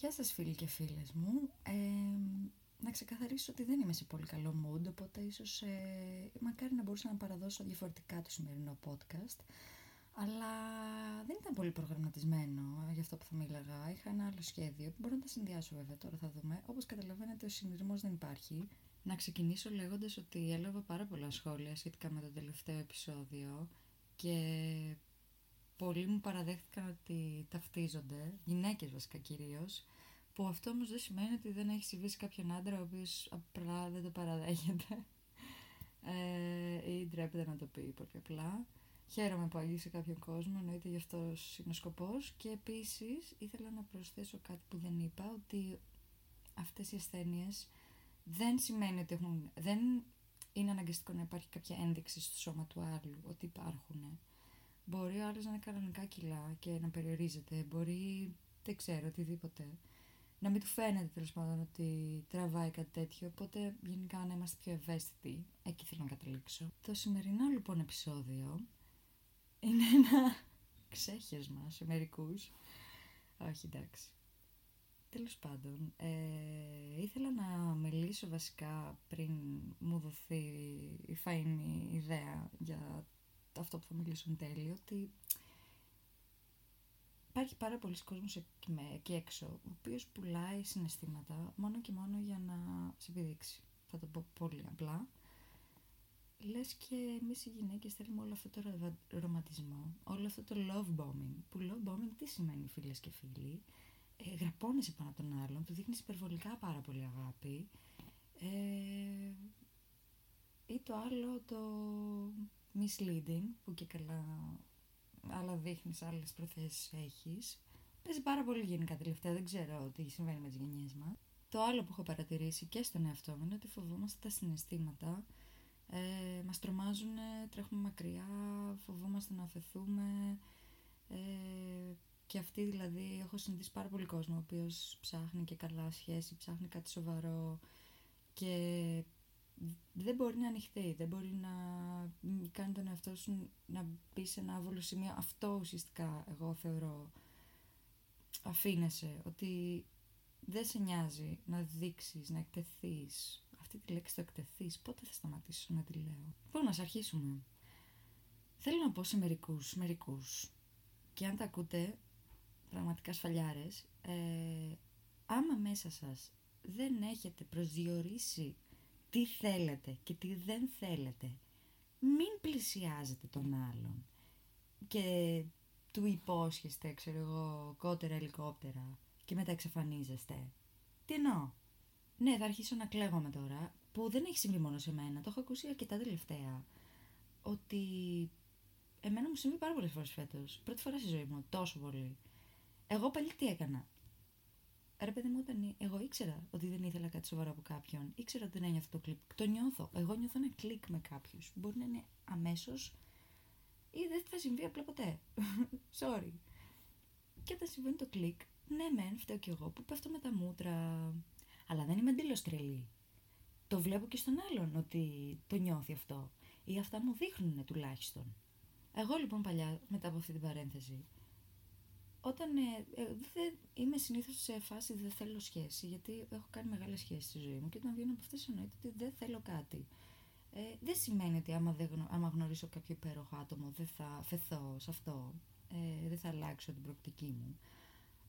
Γεια σας φίλοι και φίλες μου. Ε, να ξεκαθαρίσω ότι δεν είμαι σε πολύ καλό mood, οπότε ίσως ε, μακάρι να μπορούσα να παραδώσω διαφορετικά το σημερινό podcast. Αλλά δεν ήταν πολύ προγραμματισμένο για αυτό που θα μίλαγα. Είχα ένα άλλο σχέδιο που μπορώ να τα συνδυάσω βέβαια, τώρα θα δούμε. Όπως καταλαβαίνετε ο συνειρμός δεν υπάρχει. Να ξεκινήσω λέγοντας ότι έλαβα πάρα πολλά σχόλια σχετικά με το τελευταίο επεισόδιο και πολλοί μου παραδέχτηκαν ότι ταυτίζονται, γυναίκες βασικά κυρίως, που αυτό όμως δεν σημαίνει ότι δεν έχει συμβεί σε κάποιον άντρα ο οποίος απλά δεν το παραδέχεται ε, ή ντρέπεται να το πει πολύ απλά. Χαίρομαι που αγγίσει κάποιον κόσμο, εννοείται γι' αυτό είναι ο σκοπός και επίσης ήθελα να προσθέσω κάτι που δεν είπα, ότι αυτές οι ασθένειες δεν σημαίνει ότι έχουν, δεν είναι αναγκαστικό να υπάρχει κάποια ένδειξη στο σώμα του άλλου ότι υπάρχουν. Μπορεί ο άλλος να είναι κανονικά κιλά και να περιορίζεται. Μπορεί, δεν ξέρω, οτιδήποτε. Να μην του φαίνεται τέλος πάντων ότι τραβάει κάτι τέτοιο. Οπότε γενικά να είμαστε πιο ευαίσθητοι. Εκεί θέλω να καταλήξω. Το σημερινό λοιπόν επεισόδιο είναι ένα ξέχεσμα σε μερικούς. Όχι εντάξει. Τέλος πάντων, ε, ήθελα να μιλήσω βασικά πριν μου δοθεί η φαϊνή ιδέα για αυτό που θα μιλήσω εν τέλει, ότι υπάρχει πάρα πολλοί κόσμος εκεί έξω, ο οποίος πουλάει συναισθήματα μόνο και μόνο για να σε επιδείξει. Θα το πω πολύ απλά. Λες και εμείς οι γυναίκες θέλουμε όλο αυτό το ρομαντισμό, όλο αυτό το love bombing, που love bombing τι σημαίνει φίλες και φίλοι, ε, γραπώνεσαι πάνω από τον άλλον, του δείχνεις υπερβολικά πάρα πολύ αγάπη, ε, ή το άλλο το misleading, που και καλά άλλα δείχνεις, άλλες προθέσεις έχεις. Παίζει πάρα πολύ γενικά τελευταία, δεν ξέρω τι συμβαίνει με τις γενιές μας. Το άλλο που έχω παρατηρήσει και στον εαυτό μου είναι ότι φοβόμαστε τα συναισθήματα. Ε, μας τρομάζουν, τρέχουμε μακριά, φοβόμαστε να αφαιθούμε. Ε, και αυτή δηλαδή, έχω συνηθίσει πάρα πολύ κόσμο ο οποίος ψάχνει και καλά σχέση, ψάχνει κάτι σοβαρό και δεν μπορεί να ανοιχτεί, δεν μπορεί να κάνει τον εαυτό σου να μπει σε ένα άβολο σημείο. Αυτό ουσιαστικά εγώ θεωρώ αφήνεσαι, ότι δεν σε νοιάζει να δείξεις, να εκτεθείς. Αυτή τη λέξη το εκτεθείς, πότε θα σταματήσω να τη λέω; Λοιπόν, να αρχίσουμε. Θέλω να πω σε μερικούς, μερικούς, και αν τα ακούτε, πραγματικά σφαλιάρες, ε, άμα μέσα σας δεν έχετε προσδιορίσει τι θέλετε και τι δεν θέλετε. Μην πλησιάζετε τον άλλον και του υπόσχεστε, ξέρω εγώ, κότερα ελικόπτερα και μετά εξαφανίζεστε. Τι εννοώ; Ναι, θα αρχίσω να κλαίγομαι τώρα, που δεν έχει συμβεί μόνο σε μένα, το έχω ακούσει αρκετά τελευταία. Ότι εμένα μου συμβεί πάρα πολλές φορές φέτος. Πρώτη φορά στη ζωή μου, τόσο πολύ. Εγώ πάλι τι έκανα; Ρε παιδί μου, όταν εγώ ήξερα ότι δεν ήθελα κάτι σοβαρό από κάποιον, ήξερα ότι δεν ένιωθα το κλικ. Το νιώθω. Εγώ νιώθω ένα κλικ με κάποιους. Μπορεί να είναι αμέσως ή δεν θα συμβεί απλά ποτέ. Sorry. Και όταν συμβαίνει το κλικ, ναι, μεν, φταίω κι εγώ που πέφτω με τα μούτρα. Αλλά δεν είμαι εντελώς τρελή. Το βλέπω και στον άλλον ότι το νιώθει αυτό. Ή αυτά μου δείχνουν τουλάχιστον. Εγώ λοιπόν παλιά, μετά από αυτή την παρένθεση, όταν ε, ε, δεν είμαι συνήθως σε φάση δεν θέλω σχέση, γιατί έχω κάνει μεγάλες σχέσεις στη ζωή μου και όταν βγαίνω από αυτές εννοείται ότι δεν θέλω κάτι. Ε, δεν σημαίνει ότι άμα, δεν, άμα γνωρίσω κάποιο υπέροχο άτομο δεν θα φεθώ σε αυτό, ε, δεν θα αλλάξω την προοπτική μου.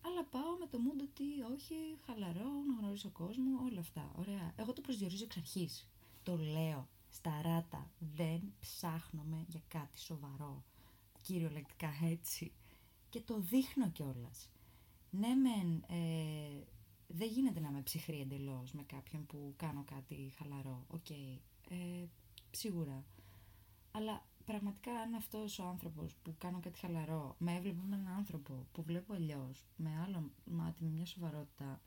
Αλλά πάω με το mood ότι όχι, χαλαρό, να γνωρίσω κόσμο, όλα αυτά. Ωραία. Εγώ το προσδιορίζω εξ αρχής. Το λέω σταράτα. Δεν ψάχνομαι για κάτι σοβαρό. Κυριολεκτικά έτσι και το δείχνω κιόλας. Ναι, μεν ε, δεν γίνεται να είμαι ψυχρή εντελώς με κάποιον που κάνω κάτι χαλαρό. Οκ, ε, σίγουρα. Αλλά πραγματικά αν αυτός ο άνθρωπος που κάνω κάτι χαλαρό με έβλεπε με έναν άνθρωπο που βλέπω αλλιώς, με άλλο μάτι, με μια σοβαρότητα,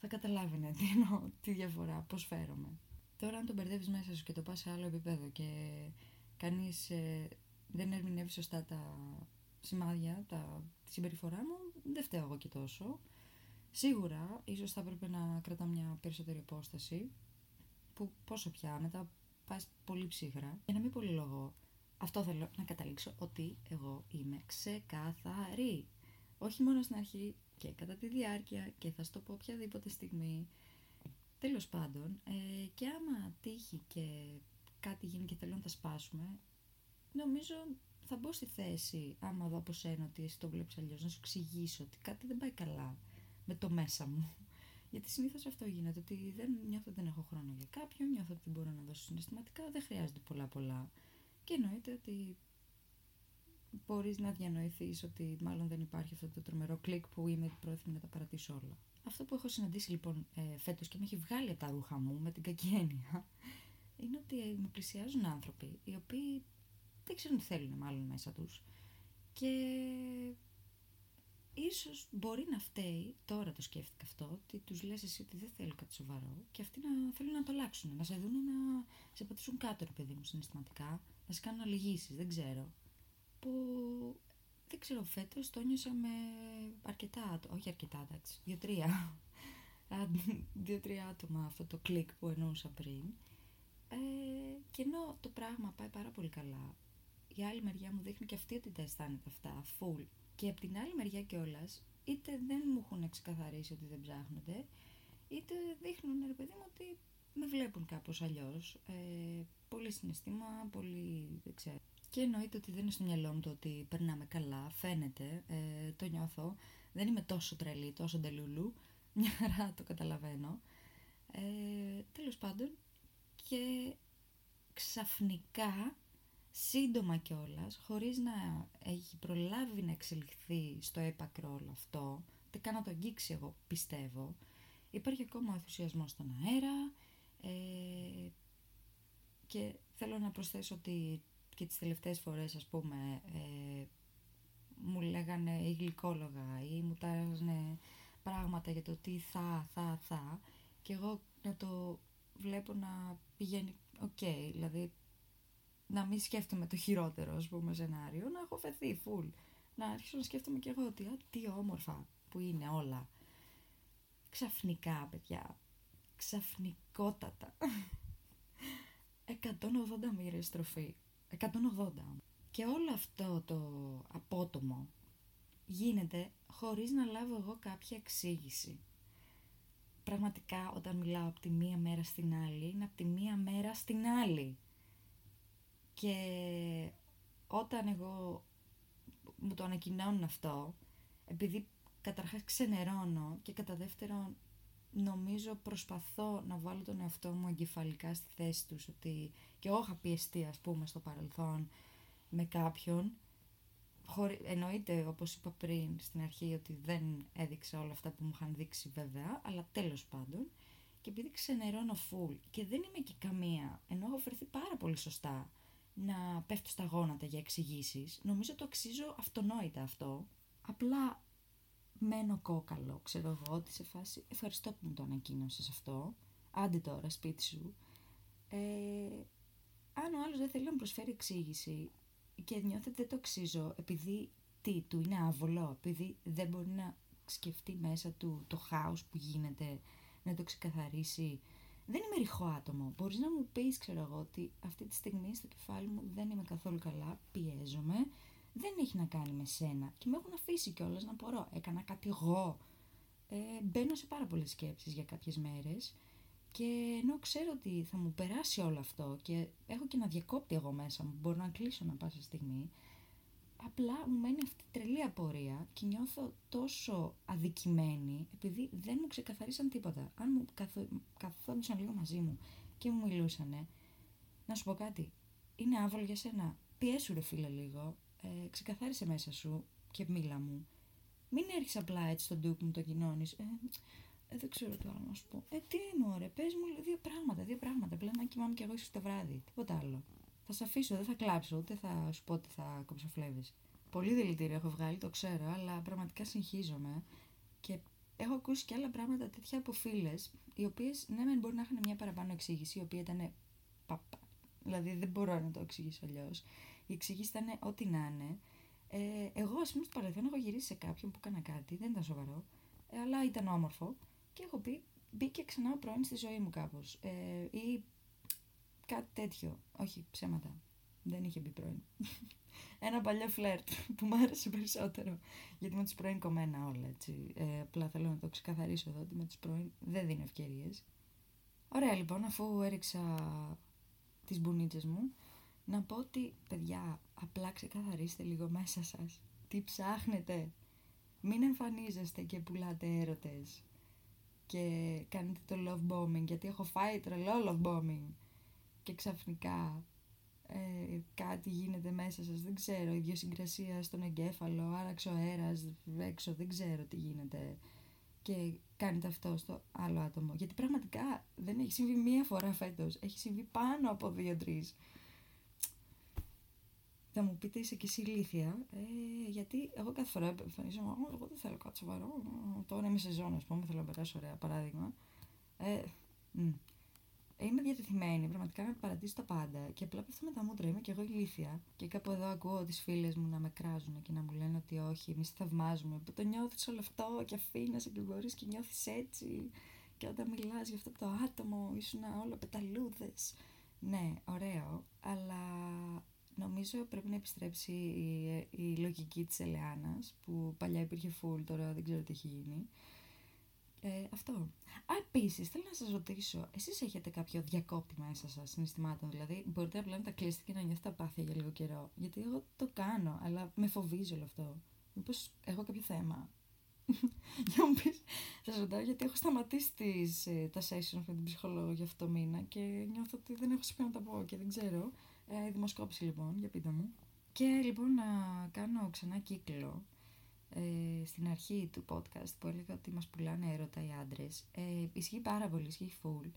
θα καταλάβαινε τι εννοώ, τι διαφορά, πώς φέρομαι. Τώρα, αν τον μπερδεύεις μέσα σου και το πας σε άλλο επίπεδο και κανείς ε, δεν ερμηνεύει σωστά τα σημάδια, τα, τη συμπεριφορά μου, δεν φταίω εγώ και τόσο. Σίγουρα, ίσως θα έπρεπε να κρατά μια περισσότερη απόσταση, που πόσο πια, μετά πάει πολύ ψύχρα. Για να μην πολύ λόγο, αυτό θέλω να καταλήξω, ότι εγώ είμαι ξεκάθαρη. Όχι μόνο στην αρχή, και κατά τη διάρκεια και θα στο πω οποιαδήποτε στιγμή. Τέλος πάντων, ε, και άμα τύχει και κάτι γίνει και θέλω να τα σπάσουμε, νομίζω θα μπω στη θέση, άμα δω από σένα ότι εσύ το βλέπεις αλλιώς, να σου εξηγήσω ότι κάτι δεν πάει καλά με το μέσα μου. Γιατί συνήθως αυτό γίνεται, ότι δεν, νιώθω ότι δεν έχω χρόνο για κάποιον, νιώθω ότι δεν μπορώ να δώσω συναισθηματικά, δεν χρειάζεται πολλά πολλά. Και εννοείται ότι μπορείς να διανοηθείς ότι μάλλον δεν υπάρχει αυτό το τρομερό κλικ που είμαι πρόθυμη να τα παρατήσω όλα. Αυτό που έχω συναντήσει λοιπόν ε, φέτος και με έχει βγάλει από τα ρούχα μου με την κακή έννοια, είναι ότι με πλησιάζουν άνθρωποι οι οποίοι δεν ξέρουν τι θέλουν μάλλον μέσα τους και ίσως μπορεί να φταίει, τώρα το σκέφτηκα αυτό, ότι τους λες εσύ ότι δεν θέλει κάτι σοβαρό και αυτοί να θέλουν να το αλλάξουν, να σε δουν να σε πατήσουν κάτω ρε παιδί μου συναισθηματικά, να σε κάνουν αλληγήσεις, δεν ξέρω. Που δεν ξέρω φέτος το νιώσα με αρκετά, όχι αρκετά εντάξει, δύο-τρία, δύο-τρία άτομα αυτό το κλικ που εννοούσα πριν. Ε, και ενώ το πράγμα πάει πάρα πολύ καλά, η άλλη μεριά μου δείχνει και αυτή ότι τα αισθάνεται αυτά, full. Και από την άλλη μεριά κιόλας, είτε δεν μου έχουν ξεκαθαρίσει ότι δεν ψάχνονται, είτε δείχνουν ρε παιδί μου ότι με βλέπουν κάπως αλλιώς. Ε, πολύ συναισθήμα, πολύ δεν ξέρω. Και εννοείται ότι δεν είναι στο μυαλό μου το ότι περνάμε καλά, φαίνεται, ε, το νιώθω. Δεν είμαι τόσο τρελή, τόσο ντελούλου, μια χαρά το καταλαβαίνω. Ε, τέλος πάντων, και ξαφνικά σύντομα κιόλας, χωρίς να έχει προλάβει να εξελιχθεί στο έπακρο όλο αυτό, δεν κάνω το αγγίξει εγώ πιστεύω, υπάρχει ακόμα ο ενθουσιασμός στον αέρα ε, και θέλω να προσθέσω ότι και τις τελευταίες φορές ας πούμε ε, μου λέγανε οι γλυκόλογα ή μου τάζανε πράγματα για το τι θα, θα, θα και εγώ να το βλέπω να πηγαίνει οκ, δηλαδή να μην σκέφτομαι το χειρότερο, ας πούμε, σενάριο, να έχω φεθεί φουλ. Να αρχίσω να σκέφτομαι κι εγώ ότι α, τι όμορφα που είναι όλα. Ξαφνικά, παιδιά. Ξαφνικότατα. 180 μοίρες στροφή. 180. Και όλο αυτό το απότομο γίνεται χωρίς να λάβω εγώ κάποια εξήγηση. Πραγματικά όταν μιλάω από τη μία μέρα στην άλλη, είναι από τη μία μέρα στην άλλη. Και όταν εγώ μου το ανακοινώνουν αυτό, επειδή καταρχάς ξενερώνω και κατά δεύτερον νομίζω προσπαθώ να βάλω τον εαυτό μου εγκεφαλικά στη θέση τους ότι και εγώ είχα πιεστεί ας πούμε στο παρελθόν με κάποιον χωρί, εννοείται όπως είπα πριν στην αρχή ότι δεν έδειξα όλα αυτά που μου είχαν δείξει βέβαια αλλά τέλος πάντων και επειδή ξενερώνω full και δεν είμαι και καμία ενώ έχω φερθεί πάρα πολύ σωστά να πέφτω στα γόνατα για εξηγήσεις. Νομίζω το αξίζω αυτονόητα αυτό. Απλά μένω κόκαλο, ξέρω εγώ, ότι σε φάση ευχαριστώ που μου το ανακοίνωσες αυτό. Άντε τώρα, σπίτι σου. Ε, αν ο άλλος δεν θέλει να μου προσφέρει εξήγηση και νιώθει ότι δεν το αξίζω επειδή τι του είναι άβολο, επειδή δεν μπορεί να σκεφτεί μέσα του το χάος που γίνεται, να το ξεκαθαρίσει, δεν είμαι ρηχό άτομο. Μπορείς να μου πεις, ξέρω εγώ, ότι αυτή τη στιγμή στο κεφάλι μου δεν είμαι καθόλου καλά, πιέζομαι, δεν έχει να κάνει με σένα. Και με έχουν αφήσει κιόλας να μπορώ. Έκανα κάτι εγώ. Ε, μπαίνω σε πάρα πολλές σκέψεις για κάποιες μέρες. Και ενώ ξέρω ότι θα μου περάσει όλο αυτό και έχω και ένα διακόπτη εγώ μέσα μου, μπορώ να κλείσω να πάσα στιγμή, απλά μου μένει αυτή η τρελή απορία και νιώθω τόσο αδικημένη επειδή δεν μου ξεκαθαρίσαν τίποτα. Αν μου καθο... καθόντουσαν λίγο μαζί μου και μου μιλούσανε, να σου πω κάτι, είναι άβολο για σένα. Πιέσου ρε φίλε λίγο, ε, ξεκαθάρισε μέσα σου και μίλα μου. Μην έρχεσαι απλά έτσι στον ντουκ μου το κοινώνεις. Ε, ε, δεν ξέρω τι άλλο να σου πω. Ε, τι μωρέ, πες μου δύο πράγματα, δύο πράγματα. Πλέον να κοιμάμαι κι εγώ ίσως το βράδυ, τίποτα άλλο. Θα σε αφήσω, δεν θα κλάψω, ούτε θα σου πω ότι θα κοψοφλέβει. Πολύ δηλητήριο έχω βγάλει, το ξέρω, αλλά πραγματικά συγχύζομαι και έχω ακούσει και άλλα πράγματα τέτοια από φίλες, οι οποίες ναι, μεν μπορεί να είχαν μια παραπάνω εξήγηση, η οποία ήταν παπα. Δηλαδή δεν μπορώ να το εξηγήσω αλλιώς. Η εξήγηση ήταν ό,τι να είναι. Ε, εγώ, ας πούμε, στο παρελθόν έχω γυρίσει σε κάποιον που έκανα κάτι, δεν ήταν σοβαρό, ε, αλλά ήταν όμορφο και έχω πει μπήκε ξανά ο πρώην στη ζωή μου κάπως. Ε, ή κάτι τέτοιο. Όχι, ψέματα. Δεν είχε μπει πρώην. Ένα παλιό φλερτ που μου άρεσε περισσότερο. Γιατί με τους πρώην κομμένα όλα έτσι. Ε, απλά θέλω να το ξεκαθαρίσω εδώ ότι με τους πρώην δεν δίνω ευκαιρίες. Ωραία λοιπόν, αφού έριξα τις μπουνίτσες μου, να πω ότι παιδιά απλά ξεκαθαρίστε λίγο μέσα σας. Τι ψάχνετε. Μην εμφανίζεστε και πουλάτε έρωτες και κάνετε το love bombing γιατί έχω φάει τρελό love bombing και ξαφνικά ε, κάτι γίνεται μέσα σας, δεν ξέρω, ιδιοσυγκρασία στον εγκέφαλο, άραξε ο αέρας έξω, δεν ξέρω τι γίνεται και κάνετε αυτό στο άλλο άτομο. Γιατί πραγματικά δεν έχει συμβεί μία φορά φέτος, έχει συμβεί πάνω από δύο-τρεις. Θα μου πείτε είσαι και εσύ ηλίθια, ε, γιατί εγώ κάθε φορά εμφανίζομαι, εγώ δεν θέλω κάτι σοβαρό, τώρα είμαι σε ζώνη, ας πούμε, θέλω να περάσω ωραία παράδειγμα. Ε, είμαι διατεθειμένη πραγματικά να παρατήσω τα πάντα και απλά πέφτω με τα μούτρα. Είμαι και εγώ ηλίθια. Και κάπου εδώ ακούω τις φίλες μου να με κράζουν και να μου λένε ότι όχι, εμείς θαυμάζουμε. Που το νιώθεις όλο αυτό και αφήνεσαι και μπορεί και νιώθεις έτσι; Και όταν μιλάς για αυτό το άτομο, ήσουν όλα πεταλούδες. Ναι, ωραίο, αλλά νομίζω πρέπει να επιστρέψει η, η λογική της Ελεάνας που παλιά υπήρχε full, τώρα δεν ξέρω τι έχει γίνει ε, αυτό. Α, επίσης, θέλω να σας ρωτήσω, εσείς έχετε κάποιο διακόπτη μέσα σας συναισθημάτων, δηλαδή μπορείτε απλά να τα κλείσετε και να νιώθετε απάθεια για λίγο καιρό. Γιατί εγώ το κάνω, αλλά με φοβίζει όλο αυτό. Μήπως έχω κάποιο θέμα. για να μου πεις, σας ρωτάω γιατί έχω σταματήσει τις, ε, τα sessions με την ψυχολόγο για αυτό το μήνα και νιώθω ότι δεν έχω σπίτι να τα πω και δεν ξέρω. Ε, δημοσκόπηση λοιπόν, για πείτε μου. Και λοιπόν να κάνω ξανά κύκλο ε, στην αρχή του podcast που έλεγα ότι μας πουλάνε έρωτα οι άντρες. Ε, ισχύει πάρα πολύ, ισχύει full.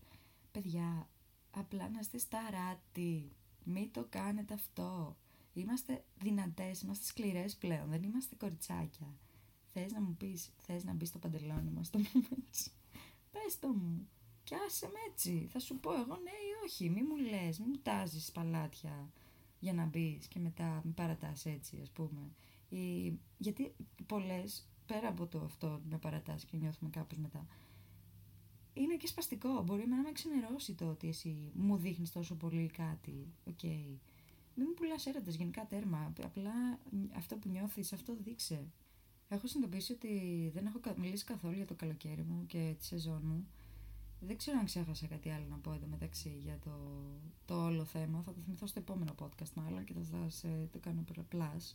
Παιδιά, απλά να είστε σταράτη μην το κάνετε αυτό. Είμαστε δυνατές, είμαστε σκληρές πλέον. Δεν είμαστε κοριτσάκια. Θες να μου πεις, θες να μπει στο παντελόνι μας το έτσι πες το μου. Και άσε με έτσι. Θα σου πω εγώ ναι ή όχι. Μη μου λες, μη μου τάζεις παλάτια για να μπεις και μετά με παρατάς έτσι ας πούμε γιατί πολλές, πέρα από το αυτό να παρατάσεις και νιώθουμε κάπως μετά, είναι και σπαστικό. Μπορεί να με ξενερώσει το ότι εσύ μου δείχνεις τόσο πολύ κάτι. OK. Okay. Μην μου πουλάς έρωτα, γενικά τέρμα. Απλά αυτό που νιώθεις, αυτό δείξε. Έχω συνειδητοποιήσει ότι δεν έχω μιλήσει καθόλου για το καλοκαίρι μου και τη σεζόν μου. Δεν ξέρω αν ξέχασα κάτι άλλο να πω εδώ μεταξύ για το, το όλο θέμα. Θα το θυμηθώ στο επόμενο podcast μάλλον και θα σας ε, το κάνω plus.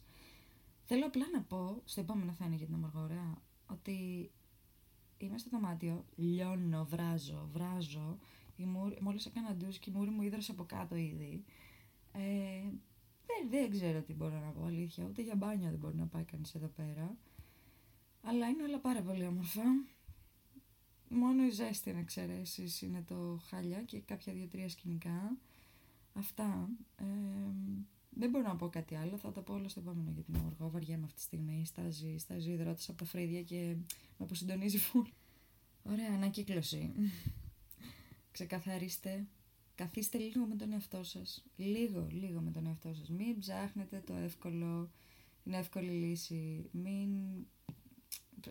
Θέλω απλά να πω, στο επόμενο θα είναι για την Ομοργορέα, ότι είμαι στο δωμάτιο, λιώνω, βράζω, βράζω. Μόλις έκανα ντους και η μούρη μου ίδρωσε από κάτω ήδη. Ε, δεν, δεν ξέρω τι μπορώ να πω αλήθεια, ούτε για μπάνιο δεν μπορεί να πάει κανείς εδώ πέρα. Αλλά είναι όλα πάρα πολύ όμορφα. Μόνο η ζέστη να εξαιρέσεις είναι το χάλια και κάποια δύο-τρία σκηνικά. Αυτά. Ε, δεν μπορώ να πω κάτι άλλο, θα τα πω όλα στο επόμενο για την Όργο. Βαριέμαι αυτή τη στιγμή. Στάζει, στάζει υδρότη από τα φρύδια και με αποσυντονίζει φουλ. Ωραία, ανακύκλωση. Ξεκαθαρίστε. Καθίστε λίγο με τον εαυτό σας. Λίγο, λίγο με τον εαυτό σας. Μην ψάχνετε το εύκολο, την εύκολη λύση. Μην.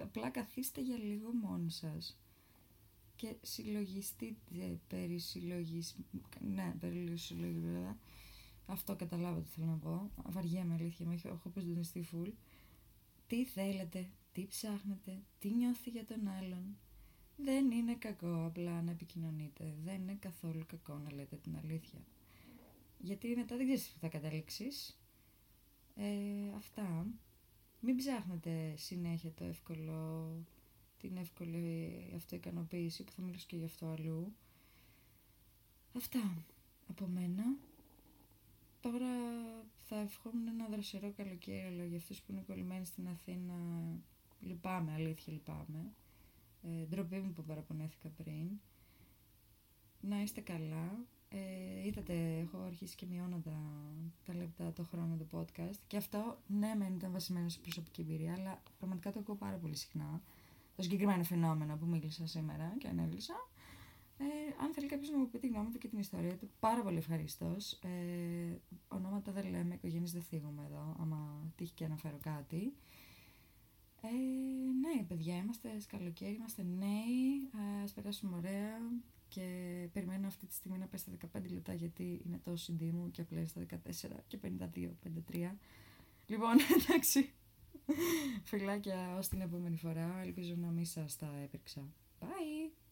Απλά καθίστε για λίγο μόνοι σας. Και συλλογιστείτε περί συλλογής... Ναι, περί συλλογής... Αυτό καταλάβω τι θέλω να πω. Βαριέμαι αλήθεια, με έχω προσδονιστεί φουλ. Τι θέλετε, τι ψάχνετε, τι νιώθει για τον άλλον. Δεν είναι κακό απλά να επικοινωνείτε. Δεν είναι καθόλου κακό να λέτε την αλήθεια. Γιατί μετά δεν ξέρεις που θα καταλήξεις. Ε, αυτά. Μην ψάχνετε συνέχεια το εύκολο, την εύκολη αυτοικανοποίηση που θα μιλήσω και γι' αυτό αλλού. Αυτά από μένα. Τώρα θα ευχόμουν ένα δροσερό καλοκαίρι, αλλά για αυτούς που είναι κολλημένοι στην Αθήνα λυπάμαι, αλήθεια λυπάμαι. Ε, ντροπή μου που παραπονέθηκα πριν. Να είστε καλά. Ε, είδατε, έχω αρχίσει και μειώνω τα, τα λεπτά το χρόνο του podcast και αυτό ναι μεν ήταν βασισμένο σε προσωπική εμπειρία αλλά πραγματικά το ακούω πάρα πολύ συχνά το συγκεκριμένο φαινόμενο που μίλησα σήμερα και ανέλησα ε, αν θέλει κάποιος να μου πει τη γνώμη του και την ιστορία του, πάρα πολύ ευχαρίστω. Ε, ονόματα δεν λέμε, οικογένειες δεν θίγουμε εδώ, άμα τύχει και αναφέρω κάτι. Ε, ναι, παιδιά, είμαστε καλοκαίρι, είμαστε νέοι, ας περάσουμε ωραία και περιμένω αυτή τη στιγμή να πέσει στα 15 λεπτά γιατί είναι το CD μου και απλά στα 14 και 52, 53. Λοιπόν, εντάξει. Φιλάκια ως την επόμενη φορά. Ελπίζω να μην σας τα έπαιξα. Bye!